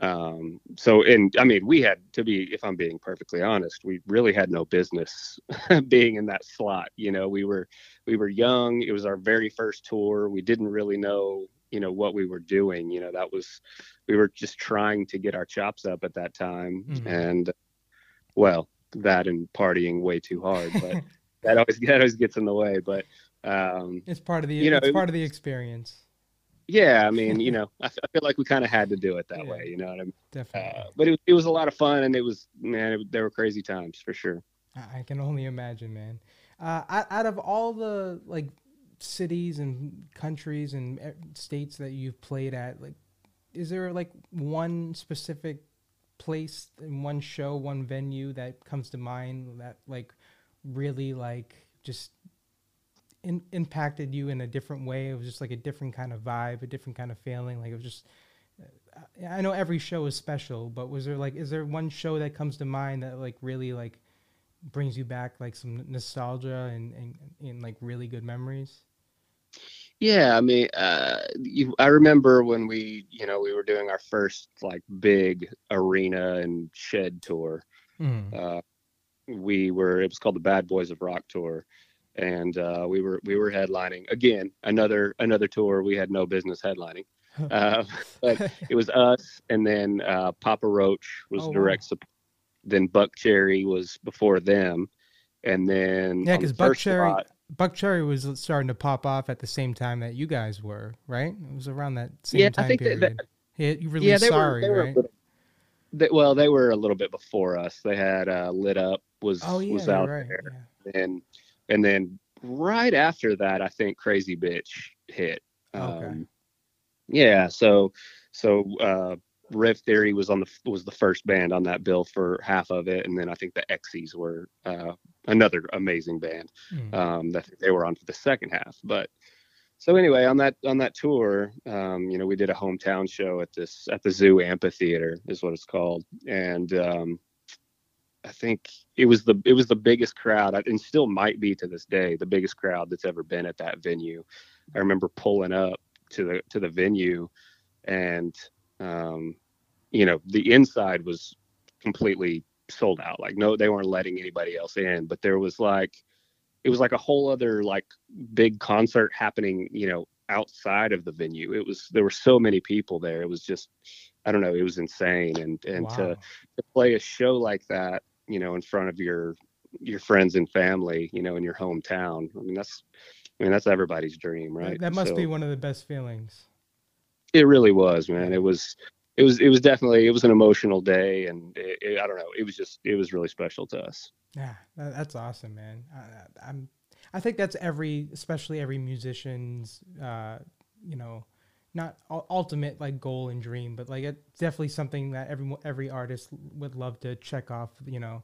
Um, so, and I mean, we had to be, if I'm being perfectly honest, we really had no business <laughs> being in that slot. You know, we were we were young. It was our very first tour. We didn't really know, you know, what we were doing. You know, that was we were just trying to get our chops up at that time, Mhm. and well, that and partying way too hard, but <laughs> that always that always gets in the way. But um, it's part of the you know, it's it- part of the experience. Yeah, I mean, you <laughs> know, I, f- I feel like we kind of had to do it that Yeah. way. You know what I mean? Definitely. Uh, but it, it was a lot of fun, and it was man, it, there were crazy times for sure. I can only imagine, man. Uh, out, out of all the like cities and countries and eh, states that you've played at, like, is there like one specific place in one show, one venue that comes to mind that like really like just in, impacted you in a different way? It was just like a different kind of vibe, a different kind of feeling. Like it was just. uh, I know every show is special, but was there like, is there one show that comes to mind that like really like brings you back like some nostalgia and, and, and like really good memories. Yeah, I mean, uh, you, I remember when we, you know, we were doing our first like big arena and shed tour. Uh, we were, it was called the Bad Boys of Rock tour, and uh, we were we were headlining again another another tour we had no business headlining. Uh, <laughs> but it was us, and then uh, Papa Roach was Oh, wow. direct support. Then Buckcherry was before them, and then Yeah, on the because Buckcherry, spot- Buckcherry was starting to pop off at the same time that you guys were, right? It was around that same Yeah, I think that- period. that- yeah, you released yeah, they Sorry, were they right? little, they, well, they were a little bit before us. They had uh, lit up was oh yeah, was out right. there, yeah. and and then right after that, I think Crazy Bitch hit. Okay. Um, yeah, so so uh, Rev Theory was on the was the first band on that bill for half of it, and then I think the Exies were uh, another amazing band Mm. um, that they were on for the second half. But so anyway, on that on that tour, um, you know, we did a hometown show at this at the Zoo Amphitheater is what it's called, and um, I think it was the it was the biggest crowd, and still might be to this day the biggest crowd that's ever been at that venue. I remember pulling up to the to the venue, and um, you know, the inside was completely sold out. Like no, they weren't letting anybody else in, but there was like it was like a whole other like big concert happening, you know, outside of the venue. It was there were so many people there. It was just I don't know, it was insane. And and wow. to to play a show like that, you know, in front of your your friends and family, you know, in your hometown. I mean that's I mean that's everybody's dream, right? That must so, be one of the best feelings. It really was, man. It was it was it was definitely it was an emotional day and it, it, I don't know, it was just it was really special to us. Yeah, that's awesome, man. I, I'm, I think that's every, especially every musician's, uh, you know, not ultimate like goal and dream, but like it's definitely something that every every artist would love to check off, you know,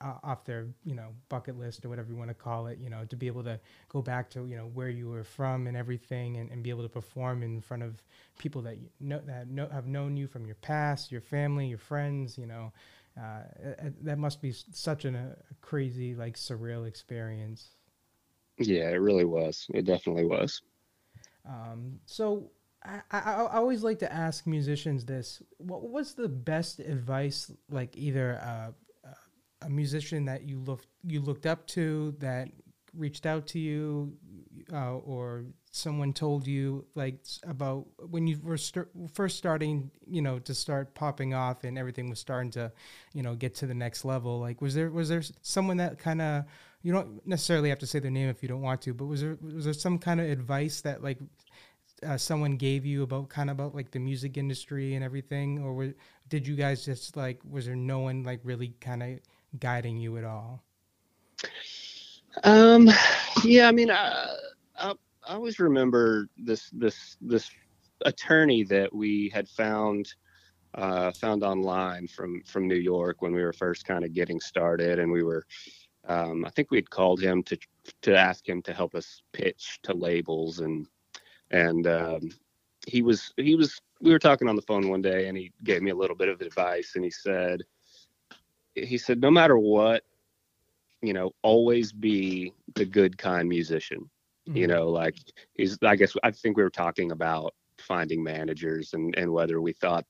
off their you know bucket list or whatever you want to call it. You know, to be able to go back to you know where you were from and everything, and, and be able to perform in front of people that you know that know, have known you from your past, your family, your friends. You know, uh, that must be such an, a crazy, like surreal experience. Yeah, it really was. It definitely was. Um, so I, I, I, always like to ask musicians this: What was the best advice, like either a, a musician that you looked you looked up to that reached out to you, uh, or someone told you like about when you were st- first starting you know to start popping off and everything was starting to you know get to the next level? Like was there was there someone that kind of you don't necessarily have to say their name if you don't want to but was there was there some kind of advice that like uh, someone gave you about kind of about like the music industry and everything or did you guys just like was there no one like really kind of guiding you at all? Um yeah i mean I, uh I always remember this this this attorney that we had found uh, found online from from New York when we were first kind of getting started, and we were um, I think we'd called him to to ask him to help us pitch to labels and and um, he was he was we were talking on the phone one day and he gave me a little bit of advice and he said he said no matter what you know always be the good kind musician Mm-hmm. You know, like he's. I guess I think we were talking about finding managers and and whether we thought,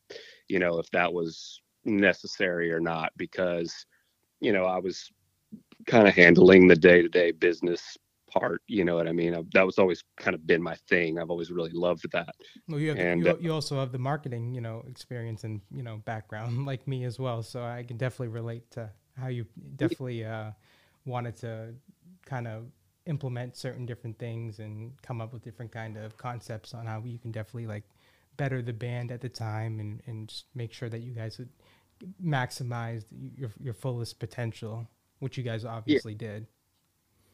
you know, if that was necessary or not, because, you know, I was kind of handling the day to day business part. You know what I mean? I, that was always kind of been my thing. I've always really loved that. Well, you have, and, you, uh, you, also have the marketing, you know, experience and you know background <laughs> like me as well. So I can definitely relate to how you definitely uh, wanted to kind of implement certain different things and come up with different kind of concepts on how you can definitely like better the band at the time and, and just make sure that you guys would maximize your your fullest potential, which you guys obviously yeah. did.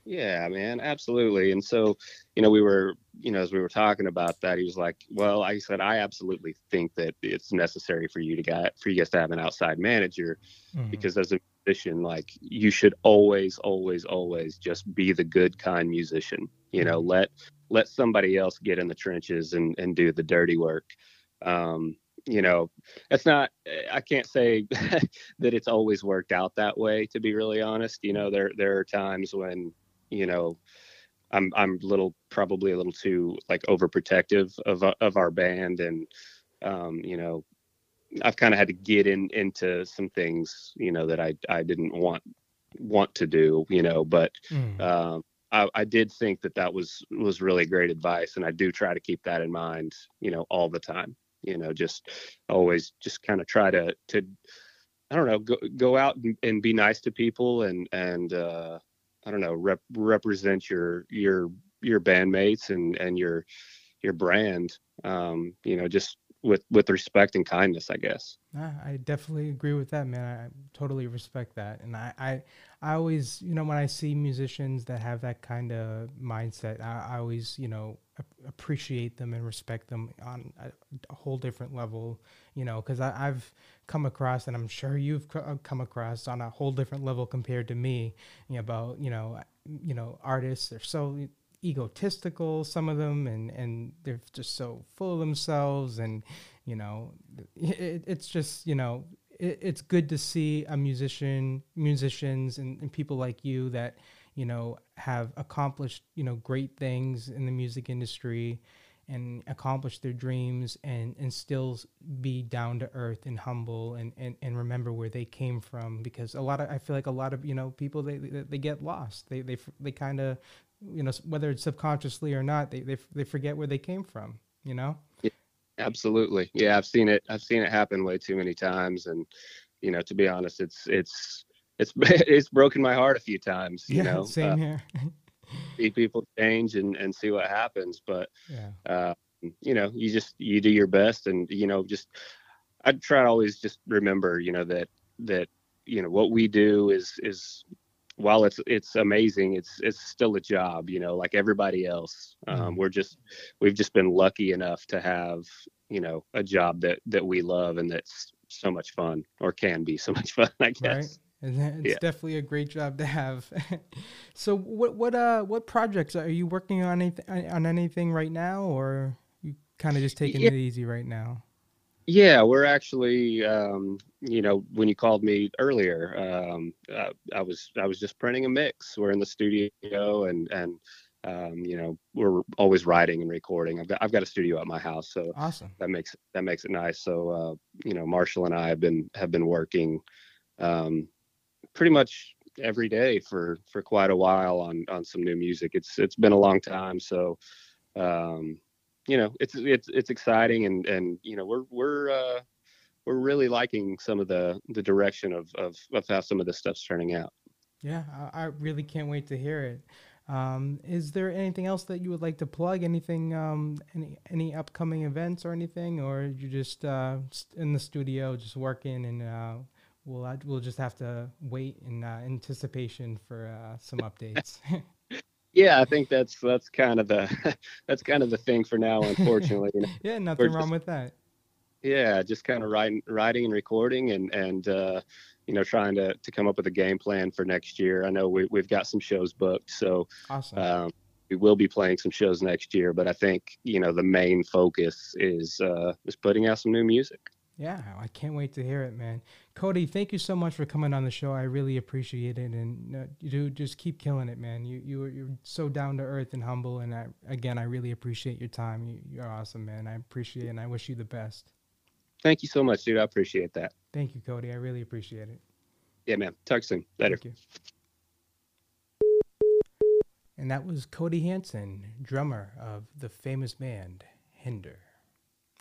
Yeah, man, absolutely. And so, you know, we were, you know, as we were talking about that, he was like, "Well," I said, "I absolutely think that it's necessary for you to get for you guys to have an outside manager, mm-hmm. because as a musician, like you should always, always, always just be the good, kind musician. You know, mm-hmm. let let somebody else get in the trenches and and do the dirty work. Um, you know, that's not. I can't say <laughs> that it's always worked out that way. To be really honest, you know, there there are times when you know I'm I'm a little probably a little too like overprotective of of our band and um, you know I've kind of had to get in into some things, you know, that I I didn't want want to do, you know, but mm. um, I, I did think that that was was really great advice, and I do try to keep that in mind, you know, all the time. You know, just always just kind of try to to I don't know go go out and, and be nice to people and and uh, I don't know rep, represent your your your bandmates and and your your brand. Um, you know, just with with respect and kindness, I guess. I definitely agree with that, man. I totally respect that, and I, I, I always, you know, when I see musicians that have that kind of mindset, I, I always, you know, appreciate them and respect them on a, a whole different level, you know, because I've come across, and I'm sure you've uh, come across on a whole different level compared to me, you know, about, you know, you know, artists. They're so egotistical some of them and and they're just so full of themselves and you know it, it's just you know it, it's good to see a musician musicians and, and people like you that you know have accomplished you know great things in the music industry and accomplish their dreams and and still be down to earth and humble and, and and remember where they came from because a lot of I feel like a lot of you know people they they, they get lost. They they they kind of you know whether it's subconsciously or not they, they they forget where they came from you know? Yeah, absolutely. Yeah I've seen it I've seen it happen way too many times and you know to be honest it's it's it's <laughs> it's broken my heart a few times you yeah, know <laughs> same uh, here <laughs> see people change and and see what happens but yeah. uh, you know you just you do your best and you know just i try to always just remember you know that that you know what we do is is while it's it's amazing it's it's still a job you know like everybody else um, mm. we're just we've just been lucky enough to have you know a job that that we love and that's so much fun or can be so much fun i guess? And it's yeah. definitely a great job to have. <laughs> so, what what uh what projects are you working on anything on anything right now, or you kind of just taking yeah. it easy right now? Yeah, we're actually, um, you know, when you called me earlier, um, uh, I was I was just printing a mix. We're in the studio, and and um, you know, we're always writing and recording. I've got I've got a studio at my house, so awesome. That makes that makes it nice. So, uh, you know, Marshall and I have been have been working. Um, pretty much every day for for quite a while on on some new music. It's it's been a long time, so um, you know it's it's it's exciting and and you know we're we're uh, we're really liking some of the the direction of of, of how some of this stuff's turning out. Yeah, I, I really can't wait to hear it. Um, is there anything else that you would like to plug? Anything, um, any any upcoming events or anything, or you just uh, in the studio just working and uh, we'll we'll just have to wait in uh, anticipation for uh, some updates. <laughs> yeah, I think that's that's kind of the <laughs> that's kind of the thing for now. Unfortunately, you know? <laughs> yeah, nothing We're wrong just, with that. Yeah, just kind of writing, writing and recording, and and uh, you know trying to to come up with a game plan for next year. I know we we've got some shows booked, so awesome. Um, we will be playing some shows next year, but I think you know the main focus is uh, is putting out some new music. Yeah, I can't wait to hear it, man. Cody, thank you so much for coming on the show. I really appreciate it, and uh, you do just keep killing it, man. You you you're so down to earth and humble, and I again I really appreciate your time. You, you're awesome, man. I appreciate it, and I wish you the best. Thank you so much, dude. I appreciate that. Thank you, Cody. I really appreciate it. Yeah, man. Talk soon. Later. Thank you. And that was Cody Hanson, drummer of the famous band Hinder.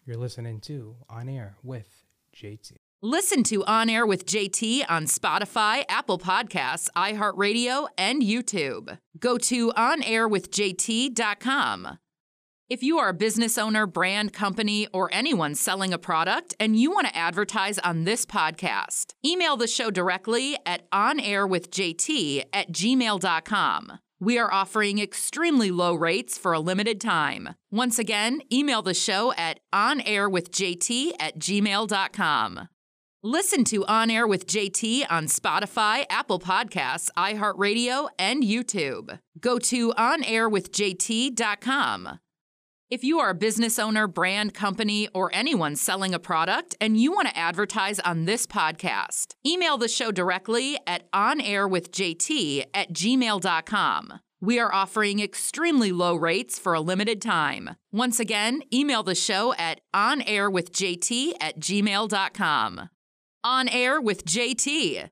You're listening to On Air with JT. Listen to On Air with JT on Spotify, Apple Podcasts, iHeartRadio, and YouTube. Go to onairwithjt.com. If you are a business owner, brand company, or anyone selling a product and you want to advertise on this podcast, email the show directly at onairwithjt at gmail.com. We are offering extremely low rates for a limited time. Once again, email the show at onairwithjt at gmail.com. Listen to On Air with JT on Spotify, Apple Podcasts, iHeartRadio, and YouTube. Go to onairwithjt.com. If you are a business owner, brand company, or anyone selling a product and you want to advertise on this podcast, email the show directly at onairwithjt at gmail.com. We are offering extremely low rates for a limited time. Once again, email the show at onairwithjt at gmail.com. On Air with JT